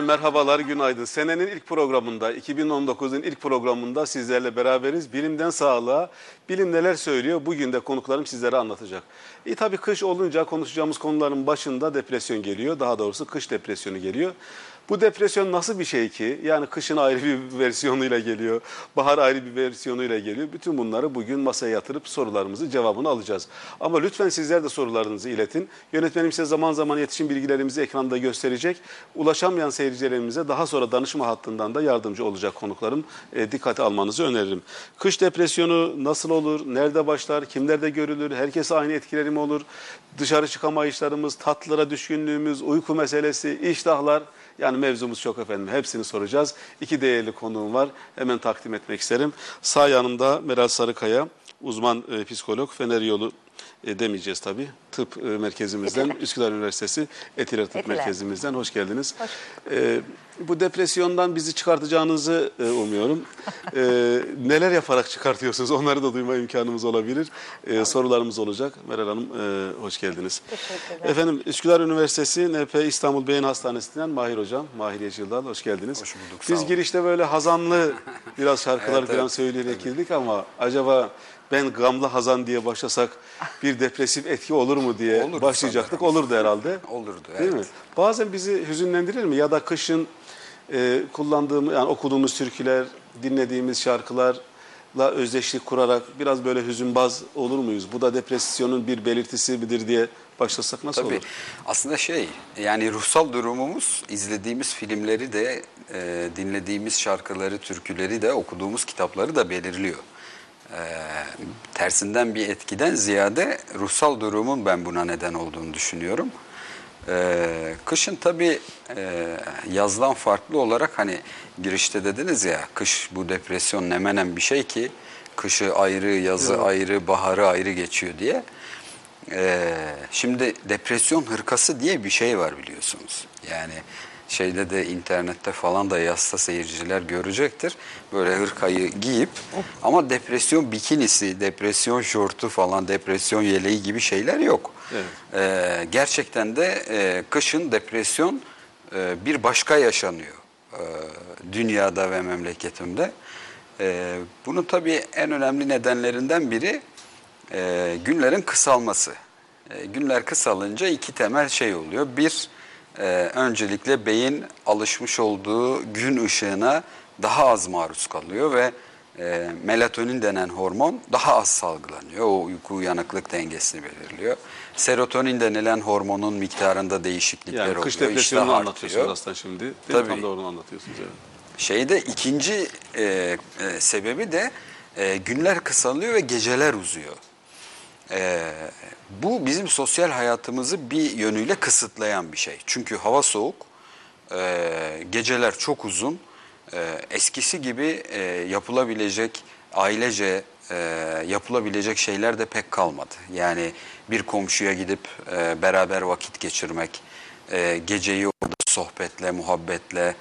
Merhabalar, günaydın. Senenin ilk programında, 2019'un ilk programında sizlerle beraberiz. Bilimden sağlığa, bilim neler söylüyor? Bugün de konuklarım sizlere anlatacak. E tabii kış olunca konuşacağımız konuların başında depresyon geliyor. Daha doğrusu kış depresyonu geliyor. Bu depresyon nasıl bir şey ki? Yani kışın ayrı bir versiyonuyla geliyor, bahar ayrı bir versiyonuyla geliyor. Bütün bunları bugün masaya yatırıp sorularımızı cevabını alacağız. Ama lütfen sizler de sorularınızı iletin. Yönetmenim size zaman zaman iletişim bilgilerimizi ekranda gösterecek. Ulaşamayan seyircilerimize daha sonra danışma hattından da yardımcı olacak konuklarım. E, dikkate almanızı öneririm. Kış depresyonu nasıl olur? Nerede başlar? Kimlerde görülür? Herkese aynı etkileri mi olur? Dışarı çıkamayışlarımız, tatlılara düşkünlüğümüz, uyku meselesi, iştahlar... Yani mevzumuz çok efendim. Hepsini soracağız. İki değerli konuğum var. Hemen takdim etmek isterim. Sağ yanımda Meral Sarıkaya, uzman e, psikolog, Fener Yolu e, demeyeceğiz tabii. Tıp e, merkezimizden, Etiler. Üsküdar Üniversitesi Etiler Tıp Etiler. Merkezimizden hoş geldiniz. Hoş. E, bu depresyondan bizi çıkartacağınızı e, umuyorum. E, neler yaparak çıkartıyorsunuz? Onları da duyma imkanımız olabilir. E, sorularımız olacak. Meral Hanım e, hoş geldiniz. Teşekkürler. Efendim Üsküdar Üniversitesi NP İstanbul Beyin Hastanesi'nden Mahir Hocam, Mahir Yeşildal hoş geldiniz. Hoş bulduk, sağ Biz girişte böyle hazanlı biraz şarkılar Evet, falan evet. söyleyerek girdik ama acaba ben gamlı hazan diye başlasak bir depresif etki olur mu diye Olurdu başlayacaktık. sanırım. Olurdu herhalde. Olurdu, Değil evet. mi? Bazen bizi hüzünlendirir mi? Ya da kışın e, kullandığımız, yani okuduğumuz türküler, dinlediğimiz şarkılarla özdeşlik kurarak biraz böyle hüzünbaz olur muyuz? Bu da depresyonun bir belirtisi midir diye başlasak nasıl Tabii. olur? Aslında şey yani ruhsal durumumuz izlediğimiz filmleri de e, dinlediğimiz şarkıları, türküleri de okuduğumuz kitapları da belirliyor. E, tersinden bir etkiden ziyade ruhsal durumun ben buna neden olduğunu düşünüyorum. E, kışın tabii e, yazdan farklı olarak hani girişte dediniz ya kış bu depresyon ne menen bir şey ki kışı ayrı, yazı ayrı, baharı ayrı geçiyor diye. Ee, şimdi depresyon hırkası diye bir şey var biliyorsunuz. Yani şeyde de internette falan da yazsa seyirciler görecektir. Böyle hırkayı giyip ama depresyon bikinisi, depresyon şortu falan, depresyon yeleği gibi şeyler yok. Evet. Ee, gerçekten de e, kışın depresyon e, bir başka yaşanıyor e, dünyada ve memleketimde. E, bunun tabii en önemli nedenlerinden biri e, günlerin kısalması. E, günler kısalınca iki temel şey oluyor. Bir, e, öncelikle beyin alışmış olduğu gün ışığına daha az maruz kalıyor ve e, melatonin denen hormon daha az salgılanıyor. O uyku uyanıklık dengesini belirliyor. Serotonin denilen hormonun miktarında değişiklikler Yani kış oluyor. depresyonunu iştah anlatıyorsunuz aslında şimdi. Değil? Tabii. Tam doğru anlatıyorsunuz. Evet. Şeyde ikinci e, e, sebebi de e, günler kısalıyor ve geceler uzuyor. E, bu bizim sosyal hayatımızı bir yönüyle kısıtlayan bir şey. Çünkü hava soğuk, e, geceler çok uzun, e, eskisi gibi e, yapılabilecek ailece e, yapılabilecek şeyler de pek kalmadı. Yani bir komşuya gidip beraber vakit geçirmek, geceyi orada sohbetle, muhabbetle,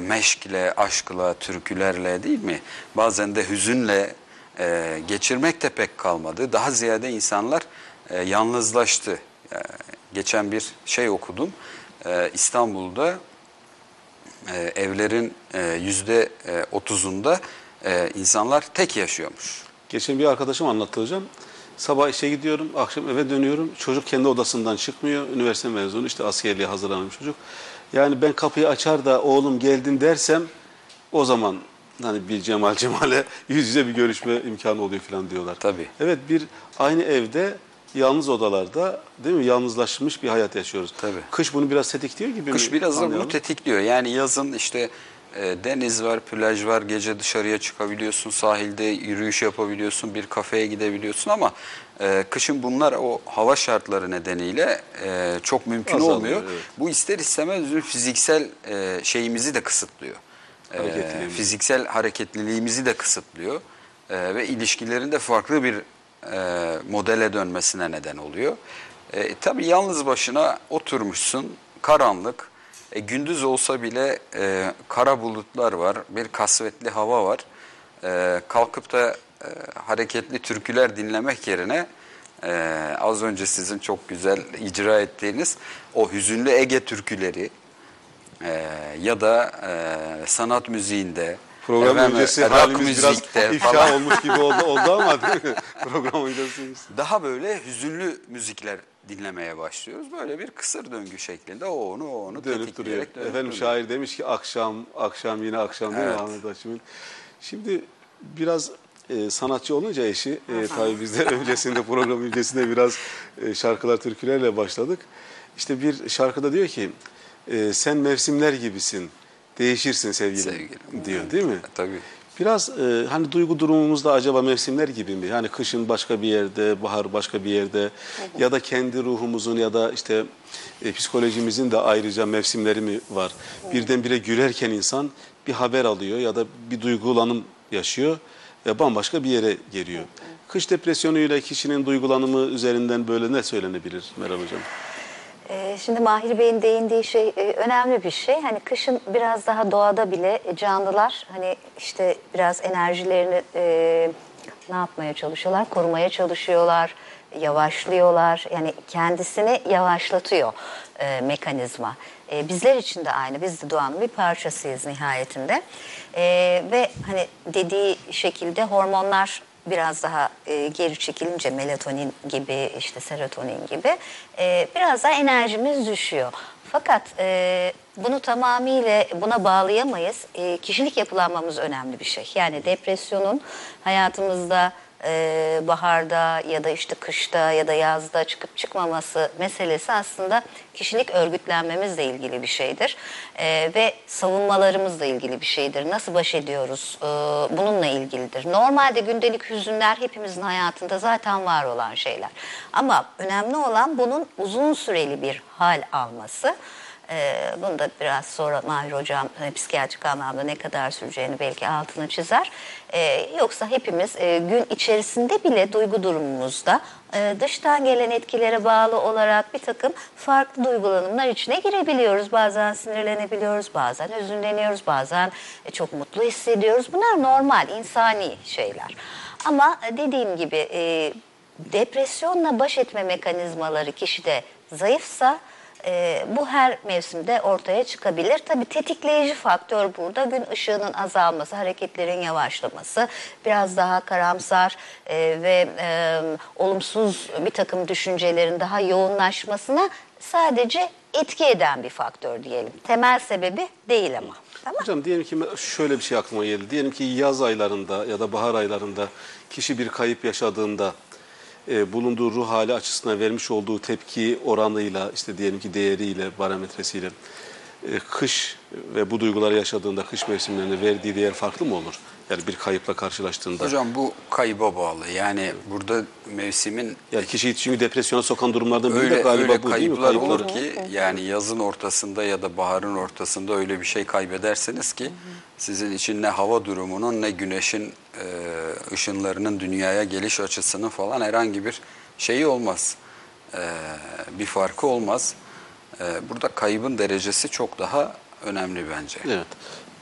meşkle, aşkla, türkülerle değil mi? Bazen de hüzünle geçirmek de pek kalmadı. Daha ziyade insanlar yalnızlaştı. Geçen bir şey okudum. İstanbul'da e, evlerin e, yüzde e, otuzunda e, insanlar tek yaşıyormuş. Geçen bir arkadaşım anlattı hocam. Sabah işe gidiyorum, akşam eve dönüyorum. Çocuk kendi odasından çıkmıyor. Üniversite mezunu, işte askerliğe hazırlanmış çocuk. Yani ben kapıyı açar da oğlum geldin dersem o zaman hani bir Cemal Cemal'e yüz yüze bir görüşme imkanı oluyor falan diyorlar. Tabii. Evet bir aynı evde yalnız odalarda değil mi yalnızlaşmış bir hayat yaşıyoruz. Tabii. Kış bunu biraz tetikliyor gibi Kış mi? biraz da bunu tetikliyor. Yani yazın işte e, deniz var, plaj var, gece dışarıya çıkabiliyorsun, sahilde yürüyüş yapabiliyorsun, bir kafeye gidebiliyorsun ama e, kışın bunlar o hava şartları nedeniyle e, çok mümkün Azalıyor, olmuyor. evet. Bu ister istemez bizim fiziksel e, şeyimizi de kısıtlıyor. E, fiziksel hareketliliğimizi de kısıtlıyor E, ve ilişkilerin de farklı bir e, modele dönmesine neden oluyor. E, tabii yalnız başına oturmuşsun, karanlık, e, gündüz olsa bile e, kara bulutlar var, bir kasvetli hava var. E, kalkıp da e, hareketli türküler dinlemek yerine e, az önce sizin çok güzel icra ettiğiniz o hüzünlü Ege türküleri, e, ya da e, sanat müziğinde, Program efendim, öncesi rock halimiz biraz müzikte ifşa falan. olmuş gibi oldu, oldu ama mi? Program öncesi. daha böyle hüzünlü müzikler dinlemeye başlıyoruz. Böyle bir kısır döngü şeklinde o onu o onu Dönüp duruyor. tetikleyerek dönüp Efendim duruyor. şair demiş ki akşam, akşam yine akşam değil mi Evet. Ahmet Haşim'in? Şimdi biraz e, sanatçı olunca eşi, e, tabii biz de öncesinde program öncesinde biraz e, şarkılar, türkülerle başladık. İşte bir şarkıda diyor ki e, sen mevsimler gibisin, değişirsin sevgilim, Sevgilim. diyor değil mi? E, Tabii. Biraz e, hani duygu durumumuzda acaba mevsimler gibi mi? Yani kışın başka bir yerde, bahar başka bir yerde ya da kendi ruhumuzun ya da işte e, psikolojimizin de ayrıca mevsimleri mi var? Birdenbire gülerken insan bir haber alıyor ya da bir duygulanım yaşıyor ve bambaşka bir yere geliyor. Kış depresyonuyla kişinin duygulanımı üzerinden böyle ne söylenebilir Meral Hocam? Ee, Şimdi Mahir Bey'in değindiği şey e, önemli bir şey. Hani kışın biraz daha doğada bile canlılar hani işte biraz enerjilerini e, ne yapmaya çalışıyorlar? Korumaya çalışıyorlar, yavaşlıyorlar. Yani kendisini yavaşlatıyor e, mekanizma. E, bizler için de aynı. Biz de doğanın bir parçasıyız nihayetinde. E, ve hani dediği şekilde hormonlar biraz daha e, geri çekilince melatonin gibi işte serotonin gibi e, biraz daha enerjimiz düşüyor. Fakat e, bunu tamamıyla buna bağlayamayız. E, kişilik yapılanmamız önemli bir şey. Yani depresyonun hayatımızda e, baharda ya da işte kışta ya da yazda çıkıp çıkmaması meselesi aslında kişilik örgütlenmemizle ilgili bir şeydir. E, ve savunmalarımızla ilgili bir şeydir. Nasıl baş ediyoruz e, bununla ilgilidir. Normalde gündelik hüzünler hepimizin hayatında zaten var olan şeyler. Ama önemli olan bunun uzun süreli bir hal alması. Ee, bunu da biraz sonra Mahir Hocam e, psikiyatrik anlamda ne kadar süreceğini belki altını çizer. Ee, yoksa hepimiz e, gün içerisinde bile duygu durumumuzda e, dıştan gelen etkilere bağlı olarak bir takım farklı duygulanımlar içine girebiliyoruz. Bazen sinirlenebiliyoruz, bazen hüzünleniyoruz, bazen e, çok mutlu hissediyoruz. Bunlar normal, insani şeyler. Ama e, dediğim gibi e, depresyonla baş etme mekanizmaları kişide zayıfsa e, bu her mevsimde ortaya çıkabilir. Tabii tetikleyici faktör burada gün ışığının azalması, hareketlerin yavaşlaması, biraz daha karamsar e, ve e, olumsuz bir takım düşüncelerin daha yoğunlaşmasına sadece etki eden bir faktör diyelim. Temel sebebi değil ama. Tamam. Hocam diyelim ki şöyle bir şey aklıma geldi. Diyelim ki yaz aylarında ya da bahar aylarında kişi bir kayıp yaşadığında e, bulunduğu ruh hali açısından vermiş olduğu tepki oranıyla işte diyelim ki değeriyle, barometresiyle kış ve bu duyguları yaşadığında kış mevsimlerinde verdiği değer farklı mı olur? Yani bir kayıpla karşılaştığında. Hocam bu kayba bağlı. Yani burada mevsimin yani kişiyi çünkü depresyona sokan durumlardan biri de galiba öyle bu değil mi? kayıplar olur ki yani yazın ortasında ya da baharın ortasında öyle bir şey kaybederseniz ki sizin için ne hava durumunun ne güneşin e, ışınlarının dünyaya geliş açısının falan herhangi bir şeyi olmaz. E, bir farkı olmaz. E, burada kaybın derecesi çok daha önemli bence. Evet.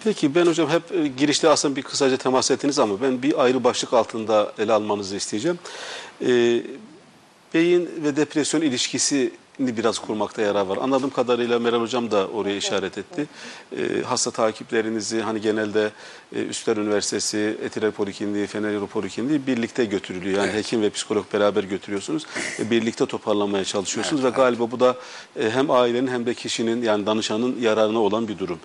Peki ben hocam hep e, girişte aslında bir kısaca temas ettiniz ama ben bir ayrı başlık altında ele almanızı isteyeceğim. Ee, beyin ve depresyon ilişkisini biraz kurmakta yarar var. Anladığım kadarıyla Meral Hocam da oraya işaret etti. Ee, hasta takiplerinizi hani genelde e, Üsküdar Üniversitesi, Etiler Polikliniği, Fener Polikliniği birlikte götürülüyor. Yani Evet. hekim ve psikolog beraber götürüyorsunuz. ve birlikte toparlamaya çalışıyorsunuz ve galiba bu da e, hem ailenin hem de kişinin yani danışanın yararına olan bir durum.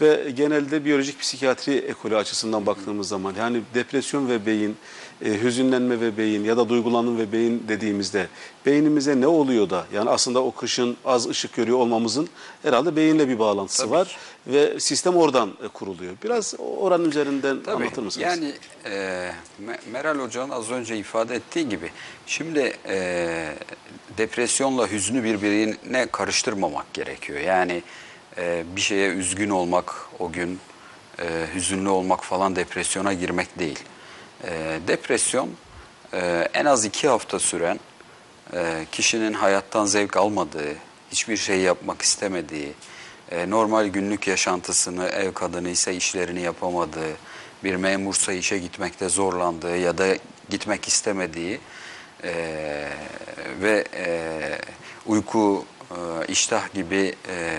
Ve genelde biyolojik psikiyatri ekolü açısından baktığımız zaman yani depresyon ve beyin, e, hüzünlenme ve beyin ya da duygulanım ve beyin dediğimizde beynimize ne oluyor da yani aslında o kışın az ışık görüyor olmamızın herhalde beyinle bir bağlantısı Tabii var ve sistem oradan e, kuruluyor. Biraz oranın üzerinden Tabii. anlatır mısınız? Yani e, Me- Meral Hoca'nın az önce ifade ettiği gibi şimdi e, depresyonla hüznü birbirine karıştırmamak gerekiyor. Yani e, bir şeye üzgün olmak o gün, e, hüzünlü olmak falan depresyona girmek değil. E, depresyon e, en az iki hafta süren e, kişinin hayattan zevk almadığı, hiçbir şey yapmak istemediği, e, normal günlük yaşantısını ev kadını ise işlerini yapamadığı, bir memursa işe gitmekte zorlandığı ya da gitmek istemediği ve uyku, iştah gibi e,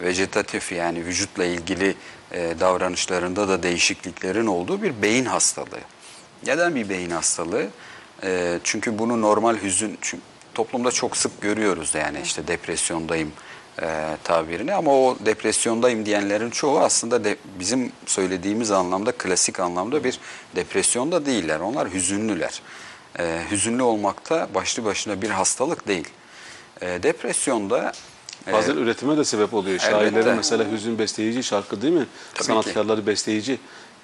vejetatif yani vücutla ilgili e, davranışlarında da değişikliklerin olduğu bir beyin hastalığı. Neden bir beyin hastalığı? E, çünkü bunu normal hüzün, çünkü toplumda çok sık görüyoruz yani işte depresyondayım e, tabirini ama o depresyondayım diyenlerin çoğu aslında de, bizim söylediğimiz anlamda klasik anlamda bir depresyonda değiller. Onlar hüzünlüler. E, hüzünlü olmakta başlı başına bir hastalık değil. E, depresyonda Bazen üretime de sebep oluyor. Şairlerin mesela hüzün besteleyici şarkı değil mi? Tabii Sanatkarları besteleyici.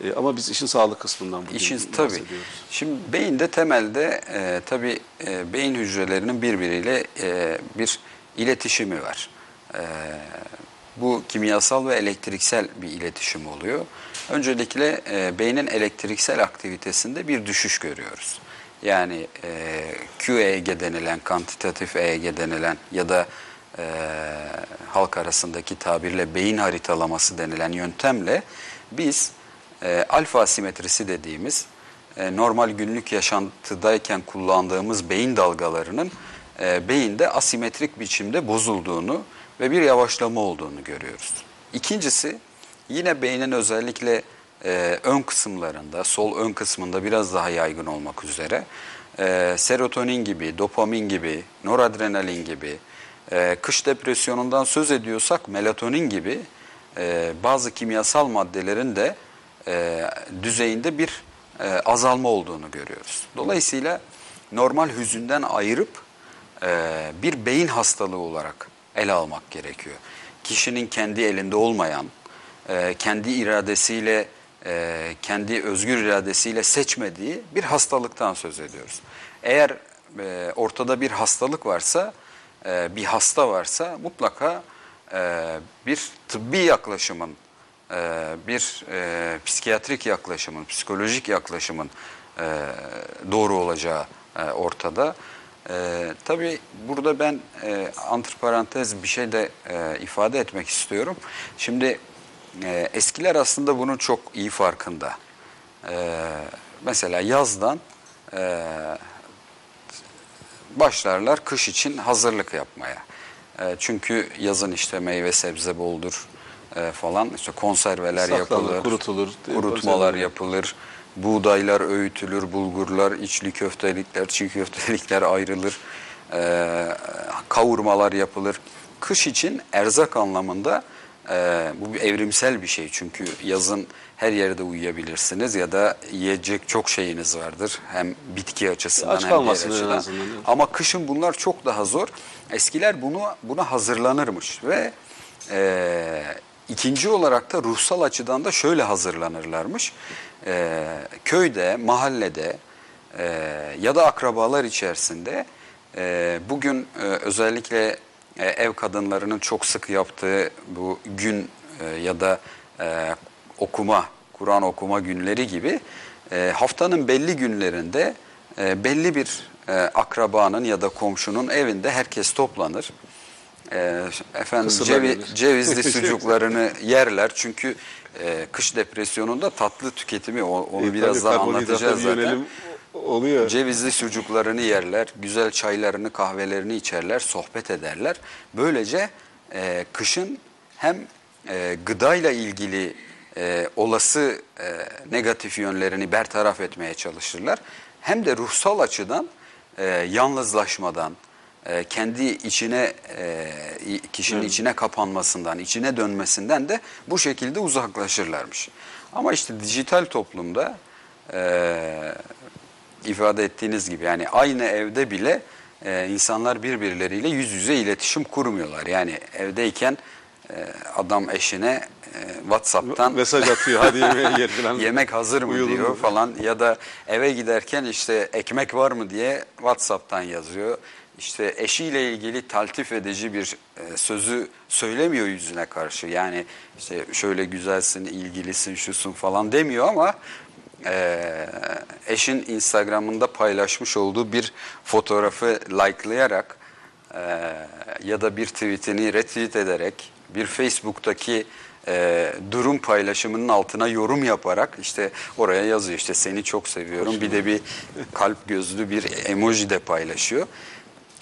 E, ama biz işin sağlık kısmından bugün İşin tabii. bahsediyoruz. Şimdi beyinde temelde e, tabii e, beyin hücrelerinin birbiriyle e, bir iletişimi var. E, bu kimyasal ve elektriksel bir iletişim oluyor. Öncelikle e, beynin elektriksel aktivitesinde bir düşüş görüyoruz. Yani e, QEEG denilen, kantitatif EEG denilen ya da e, halk arasındaki tabirle beyin haritalaması denilen yöntemle biz e, alfa asimetrisi dediğimiz e, normal günlük yaşantıdayken kullandığımız beyin dalgalarının e, beyinde asimetrik biçimde bozulduğunu ve bir yavaşlama olduğunu görüyoruz. İkincisi yine beynin özellikle e, ön kısımlarında, sol ön kısmında biraz daha yaygın olmak üzere e, serotonin gibi, dopamin gibi, noradrenalin gibi, e, kış depresyonundan söz ediyorsak melatonin gibi e, bazı kimyasal maddelerin de e, düzeyinde bir e, azalma olduğunu görüyoruz. Dolayısıyla normal hüzünden ayırıp e, bir beyin hastalığı olarak ele almak gerekiyor. Kişinin kendi elinde olmayan, e, kendi iradesiyle, e, kendi özgür iradesiyle seçmediği bir hastalıktan söz ediyoruz. Eğer e, ortada bir hastalık varsa, e, bir hasta varsa mutlaka e, bir tıbbi yaklaşımın e, bir psikiyatrik yaklaşımın, psikolojik yaklaşımın doğru olacağı ortada. E, tabii burada ben antiparantez bir şey de ifade etmek istiyorum. Şimdi eskiler aslında bunun çok iyi farkında. Mesela yazdan başlarlar kış için hazırlık yapmaya. E, çünkü yazın işte meyve sebze boldur e, falan işte konserveler Saklanır, yapılır, kurutulur, kurutmalar konserve. yapılır, buğdaylar öğütülür, bulgurlar, içli köftelikler, çiğ köftelikler ayrılır, e, kavurmalar yapılır. Kış için erzak anlamında e, bu bir evrimsel bir şey çünkü yazın her yerde uyuyabilirsiniz ya da yiyecek çok şeyiniz vardır hem bitki açısından Aç hem diğer açıdan. Ama kışın bunlar çok daha zor. Eskiler bunu buna hazırlanırmış ve e, ikinci olarak da ruhsal açıdan da şöyle hazırlanırlarmış. E, köyde, mahallede e, ya da akrabalar içerisinde e, bugün e, özellikle e, ev kadınlarının çok sık yaptığı bu gün e, ya da e, okuma, Kur'an okuma günleri gibi e, haftanın belli günlerinde e, belli bir e, akrabanın ya da komşunun evinde herkes toplanır. E, efendim cevi- cevizli sucuklarını yerler çünkü e, kış depresyonunda tatlı tüketimi onu E, biraz tabii daha karbonhidrata anlatacağız zaten. yönelim Oluyor. Cevizli sucuklarını yerler, güzel çaylarını, kahvelerini içerler, sohbet ederler. Böylece e, kışın hem e, gıdayla ilgili e, olası e, negatif yönlerini bertaraf etmeye çalışırlar. Hem de ruhsal açıdan e, yalnızlaşmadan, e, kendi içine e, kişinin içine kapanmasından, içine dönmesinden de bu şekilde uzaklaşırlarmış. Ama işte dijital toplumda e, ifade ettiğiniz gibi yani aynı evde bile e, insanlar birbirleriyle yüz yüze iletişim kurmuyorlar. Yani evdeyken e, adam eşine e, WhatsApp'tan Mesaj atıyor hadi yemeğe gel falan. yemek hazır mı Uyudun diyor mu? falan ya da eve giderken işte ekmek var mı diye WhatsApp'tan yazıyor. İşte eşiyle ilgili taltif edici bir e, sözü söylemiyor yüzüne karşı. Yani işte şöyle güzelsin, ilgilisin, şusun falan demiyor ama e, eşin Instagram'ında paylaşmış olduğu bir fotoğrafı likelayarak e, ya da bir tweetini retweet ederek bir Facebook'taki e, durum paylaşımının altına yorum yaparak işte oraya yazıyor işte seni çok seviyorum bir de bir kalp gözlü bir emoji de paylaşıyor.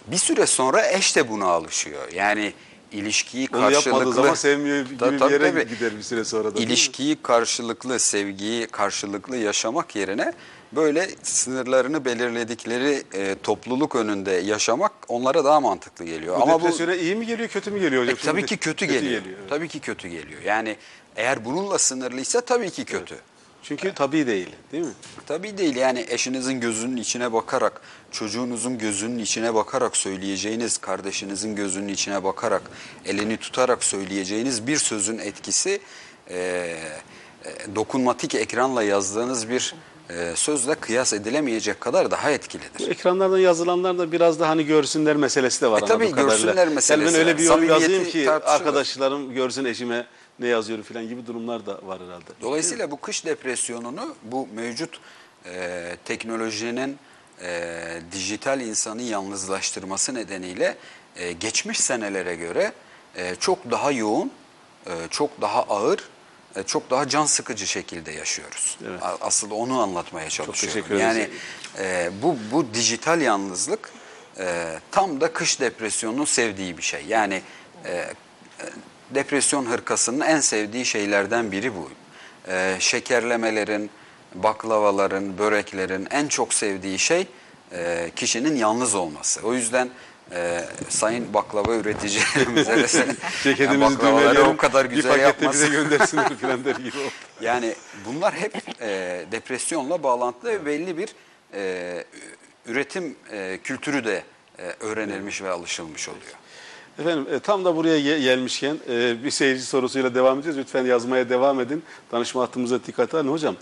Bir süre sonra eş de buna alışıyor. Yani ilişkiyi Onu yapmadığı karşılıklı zaman sevmiyor gibi Tabii, bir tabii, yere tabii. gider bir süre sonra da. ilişkiyi karşılıklı, sevgiyi karşılıklı yaşamak yerine böyle sınırlarını belirledikleri e, topluluk önünde yaşamak onlara daha mantıklı geliyor. Bu Ama bu depresyona iyi mi geliyor kötü mü geliyor e, hocam? tabii Şimdi ki kötü, geliyor. evet. Tabii ki kötü geliyor. Yani eğer bununla sınırlıysa tabii ki kötü. Çünkü tabii değil değil mi? Tabii değil yani eşinizin gözünün içine bakarak, çocuğunuzun gözünün içine bakarak söyleyeceğiniz, kardeşinizin gözünün içine bakarak, elini tutarak söyleyeceğiniz bir sözün etkisi e, e, dokunmatik ekranla yazdığınız bir e, sözle kıyas edilemeyecek kadar daha etkilidir. ekranlardan yazılanlar da biraz da hani görsünler meselesi de var. E tabii görsünler meselesi Yani ben öyle bir yorum yazayım ki tartışılır. arkadaşlarım görsün eşime ne yazıyorum falan gibi durumlar da var herhalde. Dolayısıyla bu kış depresyonunu bu mevcut e, teknolojinin e, dijital insanı yalnızlaştırması nedeniyle e, geçmiş senelere göre e, çok daha yoğun, e, çok daha ağır, e, çok daha can sıkıcı şekilde yaşıyoruz. Evet. Asıl onu anlatmaya çalışıyorum. ederiz. Yani e, bu bu dijital yalnızlık e, tam da kış depresyonunun sevdiği bir şey. Yani e, e, depresyon hırkasının en sevdiği şeylerden biri bu. E, şekerlemelerin, baklavaların, böreklerin en çok sevdiği şey e, kişinin yalnız olması. O yüzden e, sayın baklava üreticilerimize de yani baklavaları o kadar güzel yapmasın. göndersinler falan der gibi oldu. Yani bunlar hep e, depresyonla bağlantılı ve belli bir e, üretim e, kültürü de e, öğrenilmiş ve alışılmış oluyor. Efendim e, tam da buraya ge- gelmişken e, bir seyirci sorusuyla devam edeceğiz. Lütfen yazmaya devam edin. Danışma hattımıza dikkat alın. Hocam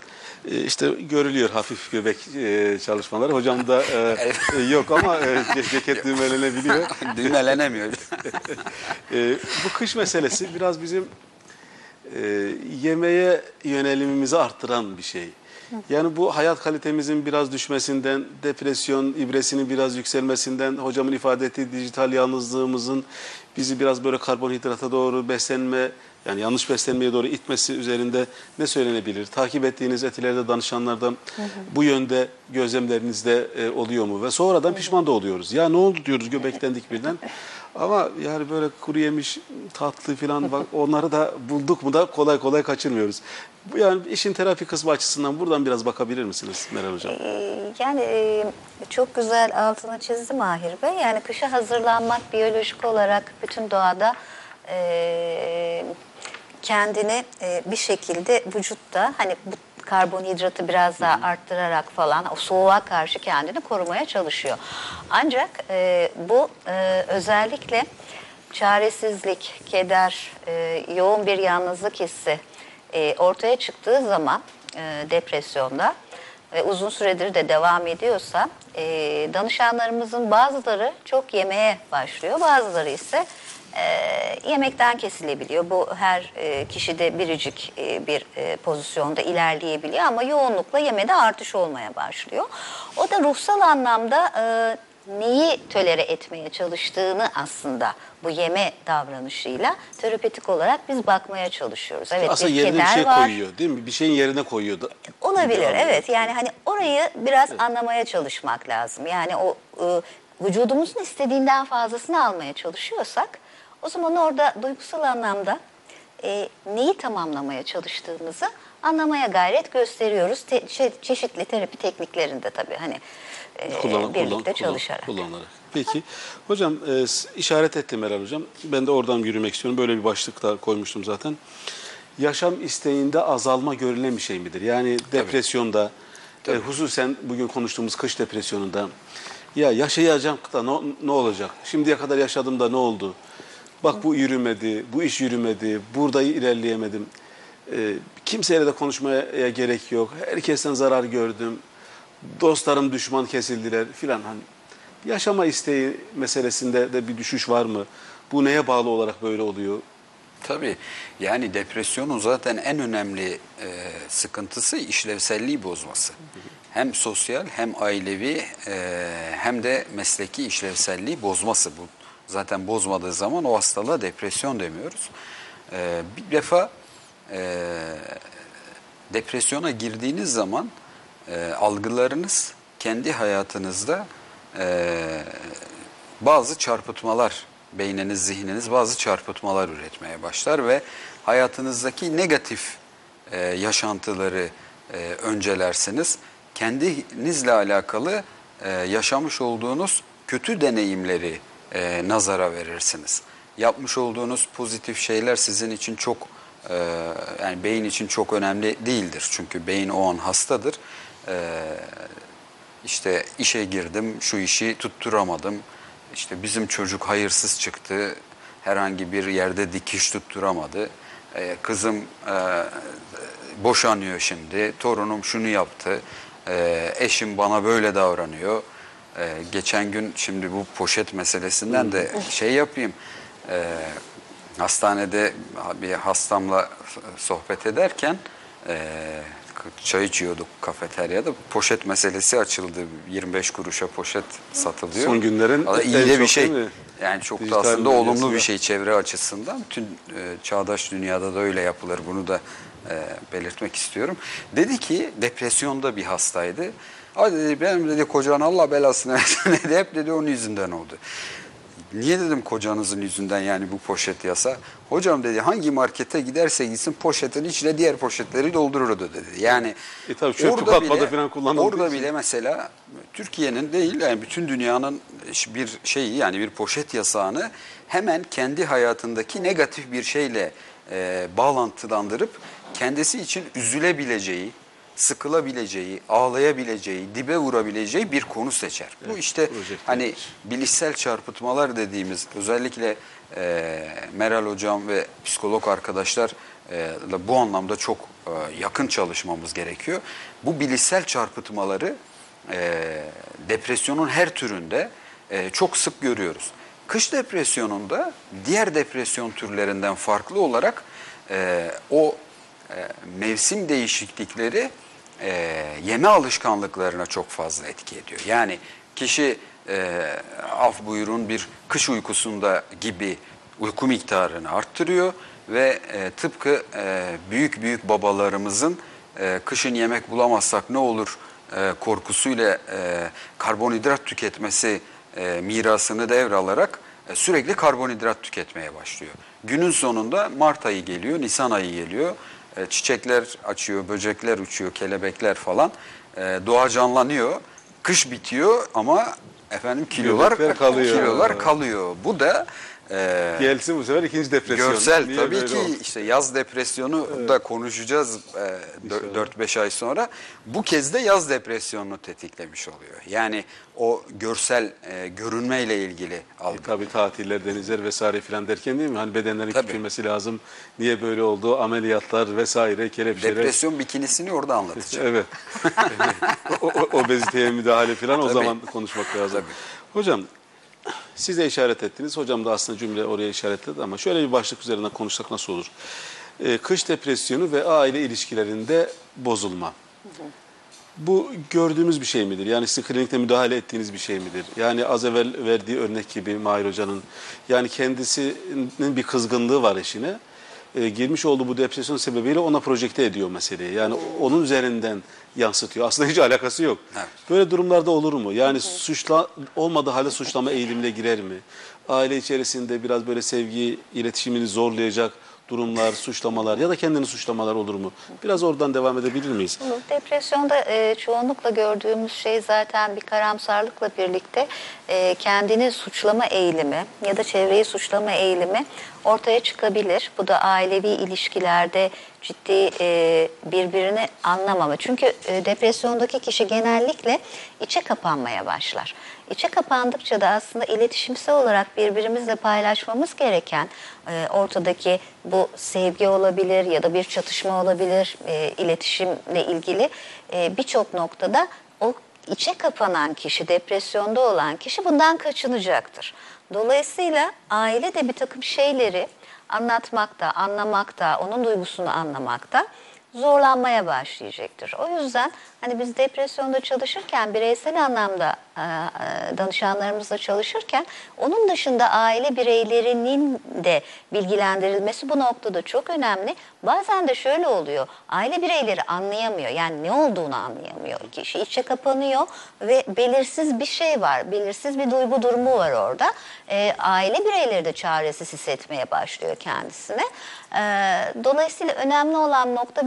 e, işte görülüyor hafif göbek e, çalışmaları. Hocam da e, e, yok ama e, ce- ceket düğmelenebiliyor. Düğmelenemiyor. E, bu kış meselesi biraz bizim e, yemeğe yönelimimizi arttıran bir şey. Yani bu hayat kalitemizin biraz düşmesinden, depresyon ibresinin biraz yükselmesinden, hocamın ifade ettiği dijital yalnızlığımızın bizi biraz böyle karbonhidrata doğru beslenme, yani yanlış beslenmeye doğru itmesi üzerinde ne söylenebilir? Takip ettiğiniz etilerde danışanlardan bu yönde gözlemlerinizde e, oluyor mu? Ve sonradan pişman da oluyoruz. Ya ne oldu diyoruz göbeklendik birden. Ama yani böyle kuru yemiş, tatlı falan bak onları da bulduk mu da kolay kolay kaçırmıyoruz. Bu yani işin terapi kısmı açısından buradan biraz bakabilir misiniz Meral Hocam? Ee, Yani e, çok güzel altını çizdi Mahir Bey. Yani kışa hazırlanmak biyolojik olarak bütün doğada e, kendini e, bir şekilde vücutta hani bu karbonhidratı biraz daha arttırarak falan o soğuğa karşı kendini korumaya çalışıyor. Ancak e, bu e, özellikle çaresizlik, keder, e, yoğun bir yalnızlık hissi e, ortaya çıktığı zaman e, depresyonda ve uzun süredir de devam ediyorsa e, danışanlarımızın bazıları çok yemeye başlıyor, bazıları ise e, yemekten kesilebiliyor. Bu her e, kişide biricik e, bir e, pozisyonda ilerleyebiliyor ama yoğunlukla yemede artış olmaya başlıyor. O da ruhsal anlamda e, neyi tölere etmeye çalıştığını aslında bu yeme davranışıyla terapetik olarak biz bakmaya çalışıyoruz. Evet Aslında yerine bir şey var. koyuyor değil mi? Bir şeyin yerine koyuyor. da- Olabilir evet yani hani orayı biraz anlamaya çalışmak lazım. Yani o e, vücudumuzun istediğinden fazlasını almaya çalışıyorsak o zaman orada duygusal anlamda e, neyi tamamlamaya çalıştığımızı anlamaya gayret gösteriyoruz. Te- çe- çeşitli terapi tekniklerinde tabii hani e, Kullan- birlikte kullan- çalışarak. Kullanarak. Peki. Hocam e, işaret etti Meral Hocam. Ben de oradan yürümek istiyorum. Böyle bir başlık da koymuştum zaten. Yaşam isteğinde azalma görülen bir şey midir? Yani depresyonda, e, hususen bugün konuştuğumuz kış depresyonunda ya yaşayacağım da ne, ne olacak? Şimdiye kadar yaşadım da ne oldu? Bak bu yürümedi, bu iş yürümedi, burada ilerleyemedim. E, kimseyle de konuşmaya gerek yok. Herkesten zarar gördüm. Dostlarım düşman kesildiler filan. Hani yaşama isteği meselesinde de bir düşüş var mı? Bu neye bağlı olarak böyle oluyor? Tabii yani depresyonun zaten en önemli e, sıkıntısı işlevselliği bozması. Hem sosyal hem ailevi e, hem de mesleki işlevselliği bozması. Bu zaten bozmadığı zaman o hastalığa depresyon demiyoruz. E, bir defa e, depresyona girdiğiniz zaman e, algılarınız kendi hayatınızda e, bazı çarpıtmalar beyniniz, zihniniz bazı çarpıtmalar üretmeye başlar ve hayatınızdaki negatif e, yaşantıları e, öncelersiniz. Kendinizle alakalı e, yaşamış olduğunuz kötü deneyimleri e, nazara verirsiniz. Yapmış olduğunuz pozitif şeyler sizin için çok e, yani beyin için çok önemli değildir. Çünkü beyin o an hastadır. E, işte işe girdim, şu işi tutturamadım. İşte bizim çocuk hayırsız çıktı, herhangi bir yerde dikiş tutturamadı. Ee, kızım e, boşanıyor şimdi, torunum şunu yaptı, Ee, eşim bana böyle davranıyor. Ee, geçen gün şimdi bu poşet meselesinden de şey yapayım. Ee, hastanede bir hastamla sohbet ederken e, çay içiyorduk kafeteryada. Poşet meselesi açıldı. 25 kuruşa poşet satılıyor. Son günlerin iyi de bir şey. Yani çok Dijital da aslında olumlu medyasında. bir şey çevre açısından. Bütün e, çağdaş dünyada da öyle yapılır. Bunu da e, belirtmek istiyorum. Dedi ki depresyonda bir hastaydı. Hadi dedi benim dedi kocan Allah belasını versin dedi. Hep dedi onun yüzünden oldu. Niye dedim kocanızın yüzünden yani bu poşet yasa? Hocam dedi hangi markete giderse gitsin poşetin içine diğer poşetleri doldururdu dedi. Yani E tabii çöp kapmada falan kullanıldığı Orada için. bile mesela Türkiye'nin değil yani bütün dünyanın bir şeyi yani bir poşet yasağını hemen kendi hayatındaki negatif bir şeyle e, bağlantılandırıp kendisi için üzülebileceği, sıkılabileceği, ağlayabileceği, dibe vurabileceği bir konu seçer. Bu işte hani edilir. bilişsel çarpıtmalar dediğimiz özellikle e, Meral Hocam ve psikolog arkadaşlar e, bu anlamda çok e, yakın çalışmamız gerekiyor. Bu bilişsel çarpıtmaları e, depresyonun her türünde e, çok sık görüyoruz. Kış depresyonunda diğer depresyon türlerinden farklı olarak e, o e, mevsim değişiklikleri e, yeme alışkanlıklarına çok fazla etki ediyor. Yani kişi e, af buyurun bir kış uykusunda gibi uyku miktarını arttırıyor ve e, tıpkı e, büyük büyük babalarımızın e, kışın yemek bulamazsak ne olur e, korkusuyla e, karbonhidrat tüketmesi e, mirasını devralarak e, sürekli karbonhidrat tüketmeye başlıyor. Günün sonunda Mart ayı geliyor, Nisan ayı geliyor. E, çiçekler açıyor, böcekler uçuyor, kelebekler falan. E, doğa canlanıyor. Kış bitiyor ama efendim kilolar Göbekler kalıyor. kilolar kalıyor. Bu da e, Gelsin bu sefer ikinci depresyon. Görsel Niye tabii ki oldu? işte yaz depresyonu da konuşacağız İnşallah. 4-5 ay sonra. Bu kez de yaz depresyonunu tetiklemiş oluyor. Yani o görsel e, görünmeyle ilgili E, algı. tabii tatiller, denizler vesaire filan derken değil mi? Hani bedenlerin Tabii. küçülmesi lazım. Niye böyle oldu? Ameliyatlar vesaire, kelepçeler. Depresyon bikinisini orada anlatacağım. Evet. o, o- obeziteye müdahale falan o Tabii. zaman konuşmak lazım. Hocam siz de işaret ettiniz. Hocam da aslında cümle oraya işaretledi ama şöyle bir başlık üzerinden konuşsak nasıl olur? Ee, kış depresyonu ve aile ilişkilerinde bozulma. Bu gördüğümüz bir şey midir? Yani sizin klinikte müdahale ettiğiniz bir şey midir? Yani az evvel verdiği örnek gibi Mahir Hoca'nın yani kendisinin bir kızgınlığı var eşine. Ee, girmiş olduğu bu depresyon sebebiyle ona projekte ediyor meseleyi. Yani onun üzerinden yansıtıyor. Aslında hiç alakası yok. Evet. Böyle durumlarda olur mu? Yani suçla olmadığı halde suçlama eğilimine girer mi? Aile içerisinde biraz böyle sevgi iletişimini zorlayacak durumlar, suçlamalar ya da kendini suçlamalar olur mu? Biraz oradan devam edebilir miyiz? Bu Depresyonda e, çoğunlukla gördüğümüz şey zaten bir karamsarlıkla birlikte e, kendini suçlama eğilimi ya da çevreyi suçlama eğilimi ortaya çıkabilir. Bu da ailevi ilişkilerde ciddi e, birbirini anlamama. Çünkü e, depresyondaki kişi genellikle içe kapanmaya başlar. İçe kapandıkça da aslında iletişimsel olarak birbirimizle paylaşmamız gereken e, ortadaki bu sevgi olabilir ya da bir çatışma olabilir e, iletişimle ilgili e, birçok noktada o içe kapanan kişi, depresyonda olan kişi bundan kaçınacaktır. Dolayısıyla aile de bir takım şeyleri anlatmakta, anlamakta, onun duygusunu anlamakta zorlanmaya başlayacaktır. O yüzden hani biz depresyonda çalışırken bireysel anlamda e, e, danışanlarımızla çalışırken onun dışında aile bireylerinin de bilgilendirilmesi bu noktada çok önemli. Bazen de şöyle oluyor. Aile bireyleri anlayamıyor. Yani ne olduğunu anlayamıyor. Kişi içe kapanıyor ve belirsiz bir şey var. Belirsiz bir duygu durumu var orada. E, aile bireyleri de çaresiz hissetmeye başlıyor kendisine. Dolayısıyla önemli olan nokta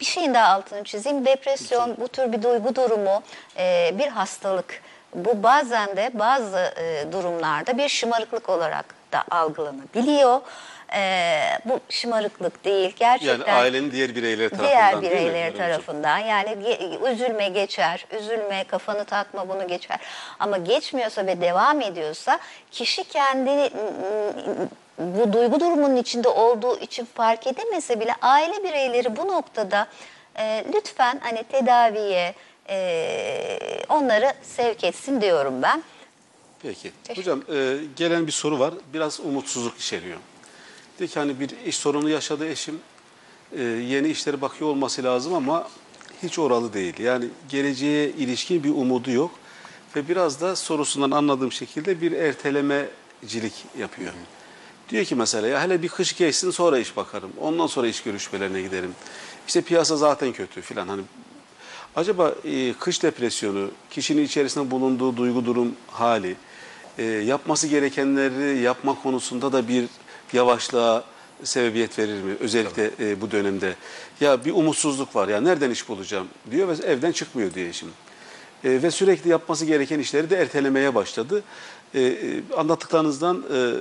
bir şeyin daha altını çizeyim. Depresyon bu tür bir duygu durumu e, bir hastalık. Bu bazen de bazı e, durumlarda bir şımarıklık olarak da algılanabiliyor. E, bu şımarıklık değil. Gerçekten Yani ailenin diğer bireyleri tarafından diğer bireyleri şey. tarafından yani üzülme geçer, üzülme kafanı takma bunu geçer. Ama geçmiyorsa ve devam ediyorsa kişi kendini bu duygu durumunun içinde olduğu için fark edemese bile aile bireyleri bu noktada e, lütfen hani tedaviye e, onları sevk etsin diyorum ben. Peki. Hocam e, gelen bir soru var. Biraz umutsuzluk içeriyor. Diyor ki hani bir iş sorunu yaşadı eşim. E, yeni işlere bakıyor olması lazım ama hiç oralı değil. Yani geleceğe ilişkin bir umudu yok. Ve biraz da sorusundan anladığım şekilde bir ertelemecilik yapıyor. Diyor ki mesela ya hele bir kış geçsin sonra iş bakarım. Ondan sonra iş görüşmelerine giderim. İşte piyasa zaten kötü filan. Hani Acaba e, kış depresyonu, kişinin içerisinde bulunduğu duygu durum hali, e, yapması gerekenleri yapma konusunda da bir yavaşlığa sebebiyet verir mi? Özellikle e, bu dönemde. Ya bir umutsuzluk var ya nereden iş bulacağım diyor ve evden çıkmıyor diye şimdi. E, ve sürekli yapması gereken işleri de ertelemeye başladı. E, e, anlattıklarınızdan e,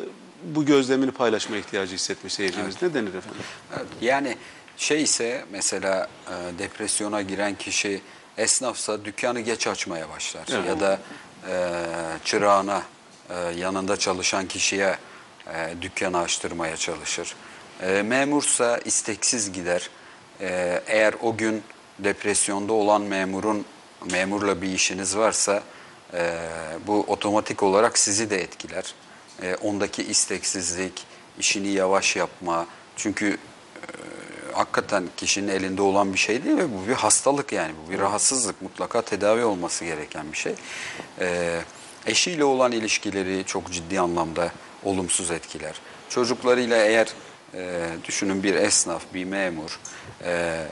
bu gözlemini paylaşma ihtiyacı hissetmiş seyircimiz. Ne denir efendim? Evet, Yani şey ise mesela e, depresyona giren kişi esnafsa dükkanı geç açmaya başlar. Evet. Ya da e, çırağına e, yanında çalışan kişiye e, dükkanı açtırmaya çalışır. E, memursa isteksiz gider. E, eğer o gün depresyonda olan memurun memurla bir işiniz varsa e, bu otomatik olarak sizi de etkiler. E, ondaki isteksizlik, işini yavaş yapma. Çünkü e, hakikaten kişinin elinde olan bir şey değil ve bu bir hastalık yani bu bir rahatsızlık mutlaka tedavi olması gereken bir şey. E, eşiyle olan ilişkileri çok ciddi anlamda olumsuz etkiler. Çocuklarıyla eğer e, düşünün bir esnaf, bir memur, e,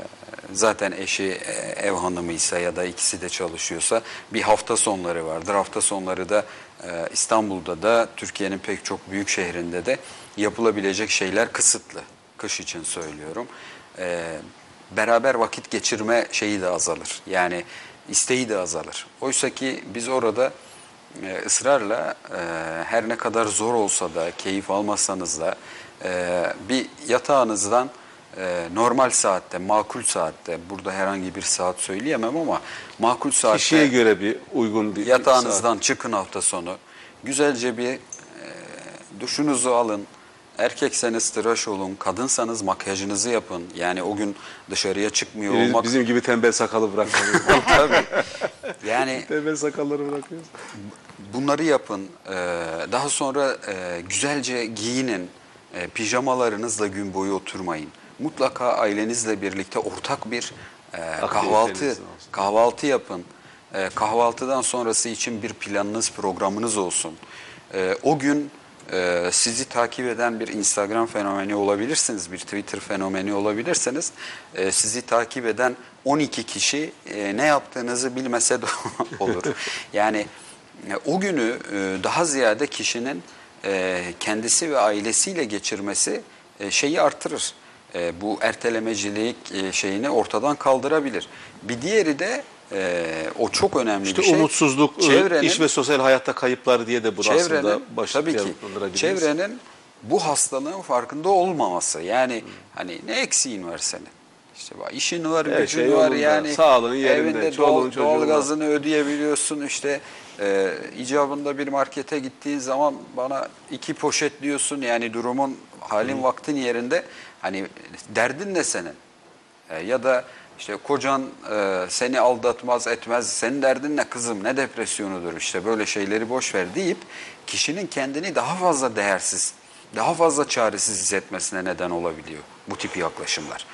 zaten eşi e, ev hanımıysa ya da ikisi de çalışıyorsa bir hafta sonları vardır. Hafta sonları da e, İstanbul'da da Türkiye'nin pek çok büyük şehrinde de yapılabilecek şeyler kısıtlı. Kış için söylüyorum. E, beraber vakit geçirme şeyi de azalır. Yani isteği de azalır. Oysa ki biz orada e, ısrarla e, her ne kadar zor olsa da keyif almazsanız da e, bir yatağınızdan e, normal saatte, makul saatte burada herhangi bir saat söyleyemem ama makul saatte Kişiye göre bir uygun bir yatağınızdan çıkın hafta sonu. Güzelce bir e, duşunuzu alın. Erkekseniz tıraş olun, kadınsanız makyajınızı yapın. Yani o gün dışarıya çıkmıyor Biz- olmak. Bizim gibi tembel sakalı bırakmıyoruz. Tabii. Yani tembel sakalları bırakıyoruz. bunları yapın. Ee, daha sonra e, güzelce giyinin. E, pijamalarınızla gün boyu oturmayın. Mutlaka ailenizle birlikte ortak bir e, kahvaltı kahvaltı yapın. Kahvaltıdan sonrası için bir planınız, programınız olsun. O gün e, sizi takip eden bir Instagram fenomeni olabilirsiniz, bir Twitter fenomeni olabilirseniz e, sizi takip eden 12 kişi e, ne yaptığınızı bilmese de olur. Yani e, o günü e, daha ziyade kişinin kendisi ve ailesiyle geçirmesi şeyi artırır. Bu ertelemecilik e, şeyini ortadan kaldırabilir. Bir diğeri de e, o çok önemli İşte bir şey. umutsuzluk, Çevrenin- iş ve sosyal hayatta kayıplar diye de aslında çevrenin başlık tabii ki çevrenin bu hastalığın farkında olmaması. Yani hani ne eksiğin var senin? İşte bak işin var, Her gücün şey var yolunda, yani. sağlığın yerinde, evinde doğal, doğalgazını ödeyebiliyorsun işte. E, icabında bir markete gittiğin zaman bana iki poşet diyorsun yani durumun halin vaktin yerinde. Hani derdin ne senin? E, ya da işte kocan e, seni aldatmaz etmez senin derdin ne kızım ne depresyonudur işte böyle şeyleri boş ver deyip kişinin kendini daha fazla değersiz daha fazla çaresiz hissetmesine neden olabiliyor bu tip yaklaşımlar.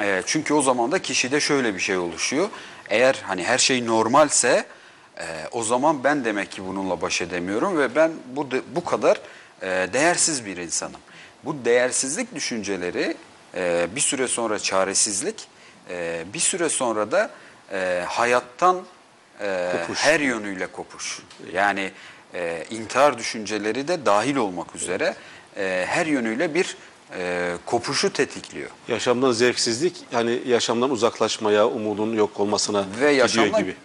E, çünkü o zaman da kişide şöyle bir şey oluşuyor. Eğer hani her şey normalse e, o zaman ben demek ki bununla baş edemiyorum ve ben bu bu kadar e, değersiz bir insanım. Bu değersizlik düşünceleri e, bir süre sonra çaresizlik, e, bir süre sonra da e, hayattan e, Kopuş. her yönüyle kopuş. Yani e, intihar düşünceleri de dahil olmak üzere e, her yönüyle bir e, kopuşu tetikliyor. Yaşamdan zevksizlik yani yaşamdan uzaklaşmaya, umudun yok olmasına Ve gidiyor yaşamdan gibi.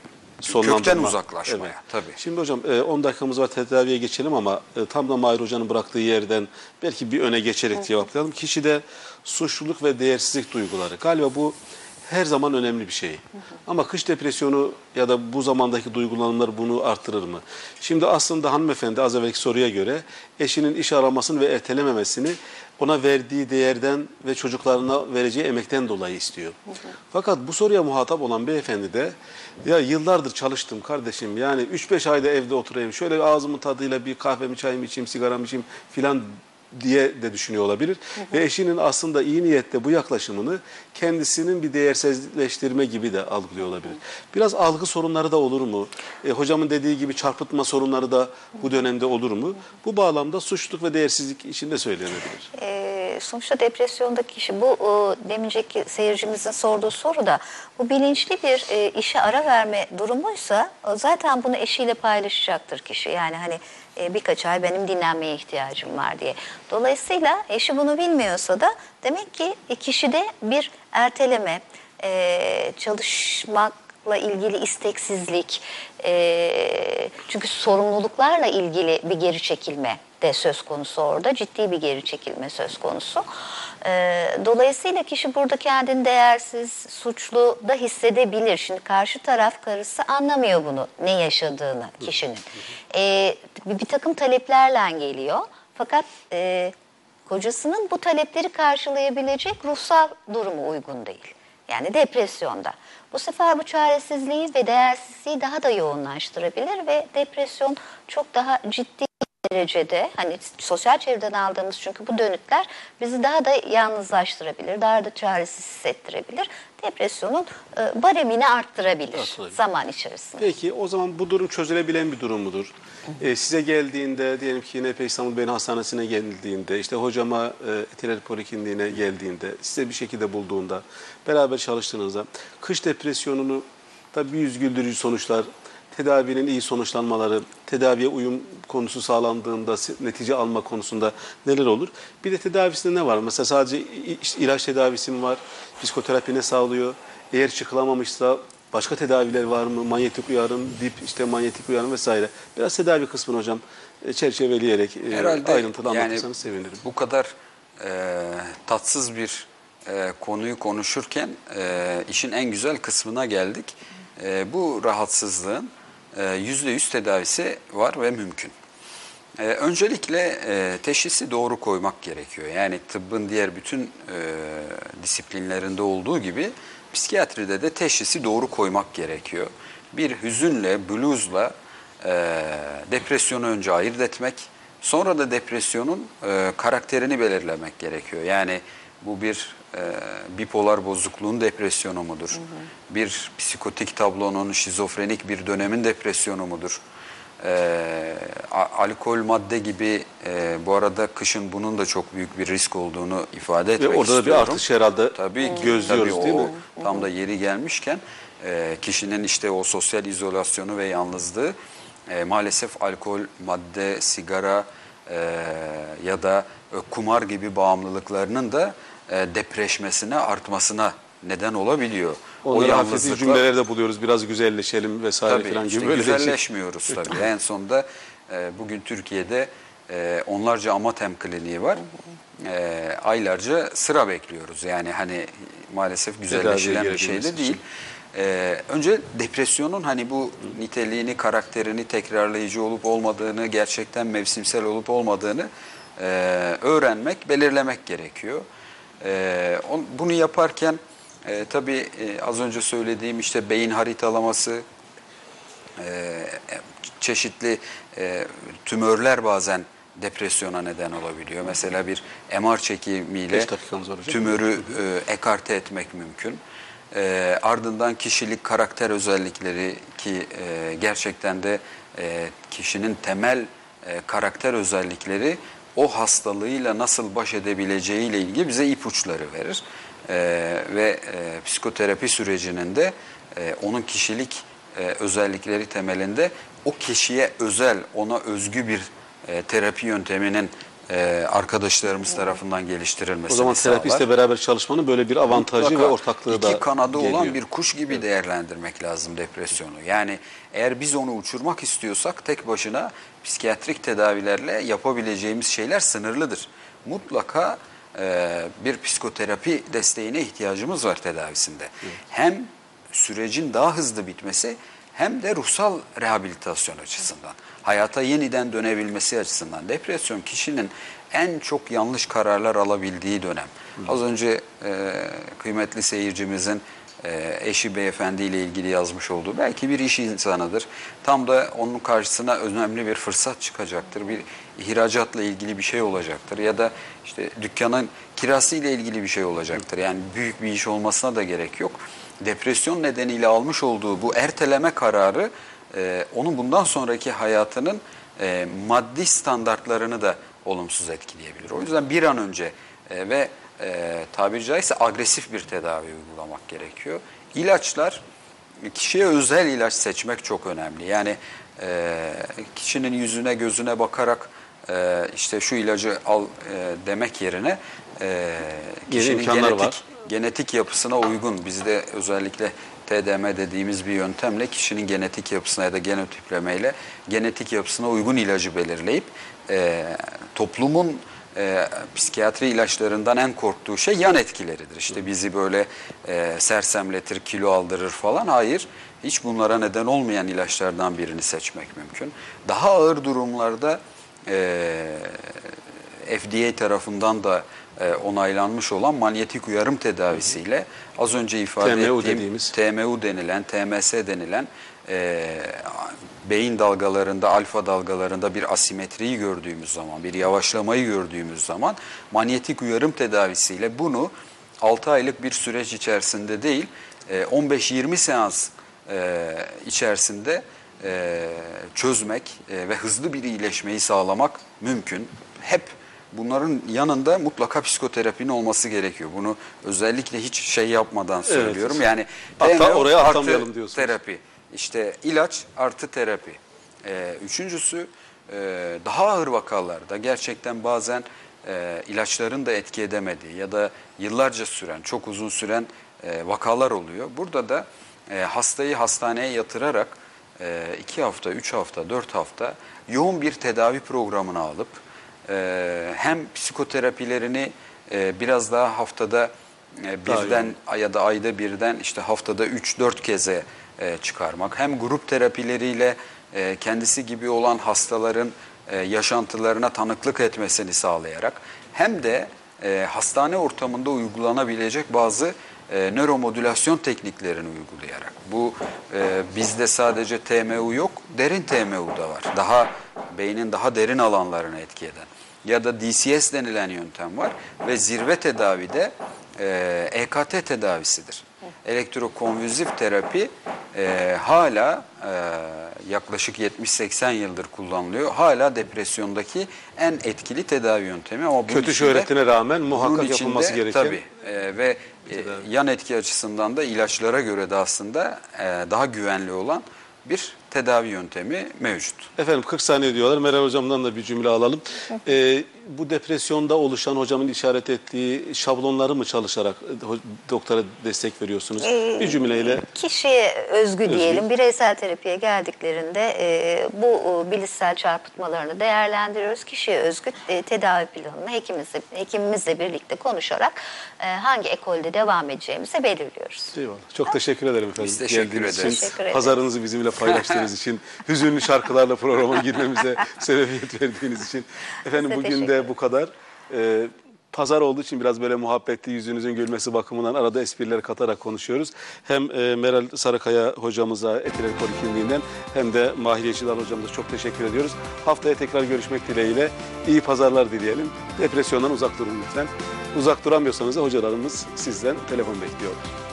kökten uzaklaşmaya, tabii. Şimdi hocam e, 10 dakikamız var tedaviye geçelim ama e, tam da Mahir Hoca'nın bıraktığı yerden belki bir öne geçerek cevaplayalım. Kişide suçluluk ve değersizlik duyguları. Galiba bu her zaman önemli bir şey. Ama kış depresyonu ya da bu zamandaki duygulanımlar bunu artırır mı? Şimdi aslında hanımefendi az evvelki soruya göre eşinin iş aramasını ve ertelememesini ona verdiği değerden ve çocuklarına vereceği emekten dolayı istiyor. Fakat bu soruya muhatap olan beyefendi de ya yıllardır çalıştım kardeşim yani 3-5 ayda evde oturayım şöyle ağzımın tadıyla bir kahvemi çayımı içeyim sigaramı içeyim filan diye de düşünüyor olabilir. Ve eşinin aslında iyi niyetle bu yaklaşımını kendisinin bir değersizleştirme gibi de algılıyor olabilir. Biraz algı sorunları da olur mu? E, hocamın dediği gibi çarpıtma sorunları da bu dönemde olur mu? Bu bağlamda suçluluk ve değersizlik içinde söylenebilir. Ee, sonuçta depresyondaki kişi bu o, deminceki seyircimizin sorduğu soru da bu bilinçli bir e, işe ara verme durumuysa zaten bunu eşiyle paylaşacaktır kişi. Yani hani e, birkaç ay benim dinlenmeye ihtiyacım var diye. Dolayısıyla eşi bunu bilmiyorsa da demek ki e, kişide bir erteleme, e, çalışmakla ilgili isteksizlik, e, çünkü sorumluluklarla ilgili bir geri çekilme de söz konusu orada. Ciddi bir geri çekilme söz konusu. E, dolayısıyla kişi burada kendini değersiz, suçlu da hissedebilir. Şimdi karşı taraf karısı anlamıyor bunu, ne yaşadığını kişinin. E, bir, bir takım taleplerle geliyor. Fakat e, kocasının bu talepleri karşılayabilecek ruhsal durumu uygun değil. Yani depresyonda. Bu sefer bu çaresizliği ve değersizliği daha da yoğunlaştırabilir ve depresyon çok daha ciddi derecede hani sosyal çevreden aldığımız çünkü bu dönütler bizi daha da yalnızlaştırabilir, daha da çaresiz hissettirebilir. Depresyonun e, baremini arttırabilir zaman içerisinde. Peki o zaman bu durum çözülebilen bir durum mudur? Ee, size geldiğinde diyelim ki yine İstanbul Beyin Hastanesi'ne geldiğinde işte hocama e, Etiler Polikliniğine geldiğinde size bir şekilde bulduğunda beraber çalıştığınızda kış depresyonunu tabii yüz güldürücü sonuçlar tedavinin iyi sonuçlanmaları, tedaviye uyum konusu sağlandığında netice alma konusunda neler olur? Bir de tedavisinde ne var? Mesela sadece ilaç tedavisi mi var? Psikoterapi ne sağlıyor? Eğer çıkılamamışsa başka tedaviler var mı? Manyetik uyarım, dip işte manyetik uyarım vesaire. Biraz tedavi kısmını hocam e, çerçeveleyerek e, Herhalde ayrıntılı yani anlatırsanız sevinirim. Bu kadar e, tatsız bir e, konuyu konuşurken e, işin en güzel kısmına geldik. E, bu rahatsızlığın e, yüzde yüz tedavisi var ve mümkün. E, öncelikle e, teşhisi doğru koymak gerekiyor. Yani tıbbın diğer bütün e, disiplinlerinde olduğu gibi psikiyatride de teşhisi doğru koymak gerekiyor. Bir hüzünle, bluzla e, depresyonu önce ayırt etmek, sonra da depresyonun karakterini belirlemek gerekiyor. Yani bu bir e, bipolar bozukluğun depresyonu mudur? Bir psikotik tablonun şizofrenik bir dönemin depresyonu mudur? E, alkol madde gibi e, bu arada kışın bunun da çok büyük bir risk olduğunu ifade Ve etmek orada da bir istiyorum. artış herhalde Tabii ki gözlüyoruz tabii değil o, mi? Tam da yeri gelmişken e, kişinin işte o sosyal izolasyonu ve yalnızlığı e, maalesef alkol, madde, sigara e, ya da e, kumar gibi bağımlılıklarının da e, depreşmesine, artmasına neden olabiliyor. Onları hafif yalnızlıkla- cümlelerde buluyoruz. Biraz güzelleşelim vesaire Tabii falan işte gibi böyle güzelleşmiyoruz tabii. en sonunda e, bugün Türkiye'de e, onlarca amatem kliniği var. E, aylarca sıra bekliyoruz. Yani hani maalesef güzelleşilen bir şey de değil. E, önce depresyonun hani bu niteliğini, karakterini tekrarlayıcı olup olmadığını, gerçekten mevsimsel olup olmadığını e, öğrenmek, belirlemek gerekiyor. E, on- bunu yaparken e, tabii e, az önce söylediğim işte beyin haritalaması, e, çeşitli e, tümörler bazen depresyona neden olabiliyor. Mesela bir MR çekimiyle tümörü e, ekarte etmek mümkün. E, ardından kişilik karakter özellikleri ki e, gerçekten de e, kişinin temel e, karakter özellikleri o hastalığıyla nasıl baş edebileceğiyle ilgili bize ipuçları verir. E, ve e, psikoterapi sürecinin de e, onun kişilik e, özellikleri temelinde o kişiye özel, ona özgü bir e, terapi yönteminin e, arkadaşlarımız tarafından geliştirilmesini O zaman sağlar. terapistle beraber çalışmanın böyle bir avantajı Mutlaka ve ortaklığı da iki kanadı olan geliyor. bir kuş gibi değerlendirmek lazım depresyonu. Yani eğer biz onu uçurmak istiyorsak tek başına psikiyatrik tedavilerle yapabileceğimiz şeyler sınırlıdır. Mutlaka e, bir psikoterapi desteğine ihtiyacımız var tedavisinde. Hem sürecin daha hızlı bitmesi hem de ruhsal rehabilitasyon açısından, hayata yeniden dönebilmesi açısından. Depresyon kişinin en çok yanlış kararlar alabildiği dönem. Az önce e, kıymetli seyircimizin e, eşi beyefendi ile ilgili yazmış olduğu belki bir iş insanıdır. Tam da onun karşısına önemli bir fırsat çıkacaktır. Bir ihracatla ilgili bir şey olacaktır ya da işte dükkanın kirası ile ilgili bir şey olacaktır. Yani büyük bir iş olmasına da gerek yok. Depresyon nedeniyle almış olduğu bu erteleme kararı e, onun bundan sonraki hayatının e, maddi standartlarını da olumsuz etkileyebilir. O yüzden bir an önce e, ve e, tabiri caizse agresif bir tedavi uygulamak gerekiyor. İlaçlar, kişiye özel ilaç seçmek çok önemli. Yani e, kişinin yüzüne gözüne bakarak e, işte şu ilacı al e, demek yerine e, kişinin genetik, var. Genetik yapısına uygun. Bizde özellikle TDM dediğimiz bir yöntemle kişinin genetik yapısına ya da genotiplemeyle genetik yapısına uygun ilacı belirleyip e, toplumun e, psikiyatri ilaçlarından en korktuğu şey yan etkileridir. İşte bizi böyle e, sersemletir, kilo aldırır falan. Hayır, hiç bunlara neden olmayan ilaçlardan birini seçmek mümkün. Daha ağır durumlarda e, FDA tarafından da e, onaylanmış olan manyetik uyarım tedavisiyle az önce ifade TMU ettiğim dediğimiz. TMU denilen, TMS denilen e, beyin dalgalarında, alfa dalgalarında bir asimetriyi gördüğümüz zaman, bir yavaşlamayı gördüğümüz zaman manyetik uyarım tedavisiyle bunu 6 aylık bir süreç içerisinde değil, e, 15-20 seans e, içerisinde e, çözmek e, ve hızlı bir iyileşmeyi sağlamak mümkün. Hep bunların yanında mutlaka psikoterapinin olması gerekiyor. Bunu özellikle hiç şey yapmadan söylüyorum. Yani Hatta oraya artı diyorsunuz. Terapi. İşte ilaç artı terapi. Ee, üçüncüsü e, daha ağır vakalarda gerçekten bazen e, ilaçların da etki edemediği ya da yıllarca süren, çok uzun süren e, vakalar oluyor. Burada da e, hastayı hastaneye yatırarak e, iki hafta, üç hafta, dört hafta yoğun bir tedavi programına alıp e, hem psikoterapilerini e, biraz daha haftada e, Daha birden ya da ayda birden işte haftada 3-4 keze e, çıkarmak. Hem grup terapileriyle e, kendisi gibi olan hastaların e, yaşantılarına tanıklık etmesini sağlayarak hem de e, hastane ortamında uygulanabilecek bazı e, nöromodülasyon tekniklerini uygulayarak. Bu e, bizde sadece TMU yok, derin TMU da var. Daha beynin daha derin alanlarına etki eden. Ya da DCS denilen yöntem var ve zirve tedavide e, EKT tedavisidir. Elektrokonvülsif terapi e, hala e, yaklaşık 70-80 yıldır kullanılıyor. Hala depresyondaki en etkili tedavi yöntemi ama Kötü şöhretine rağmen muhakkak bunun içinde yapılması gereken Tabii e, ve e, yan etki açısından da ilaçlara göre de aslında e, daha güvenli olan bir tedavi yöntemi mevcut. Efendim 40 saniye diyorlar. Meral Hocam'dan da bir cümle alalım. Ee, bu depresyonda oluşan hocamın işaret ettiği şablonları mı çalışarak e, doktora destek veriyorsunuz? bir cümleyle Kişiye özgü diyelim bireysel terapiye geldiklerinde e, bu e, bilişsel çarpıtmalarını değerlendiriyoruz. Kişiye özgü e, tedavi planını hekimimizle, hekimimizle birlikte konuşarak e, hangi ekolde devam edeceğimizi belirliyoruz. Eyvallah. Çok teşekkür ederim efendim. Biz teşekkür ederiz. Teşekkür ederiz. pazarınızı bizimle paylaştığınız için, hüzünlü şarkılarla programa girmemize sebebiyet verdiğiniz için. Efendim Biz de bugün de bu kadar. Ee, pazar olduğu için biraz böyle muhabbetli yüzünüzün gülmesi bakımından arada espriler katarak konuşuyoruz. Hem e, Meral Sarıkaya hocamıza Etiler Polikliniğinden hem de Mahir Yeşilal hocamıza çok teşekkür ediyoruz. Haftaya tekrar görüşmek dileğiyle iyi pazarlar dileyelim. Depresyondan uzak durun lütfen. Uzak duramıyorsanız da hocalarımız sizden telefon bekliyorlar.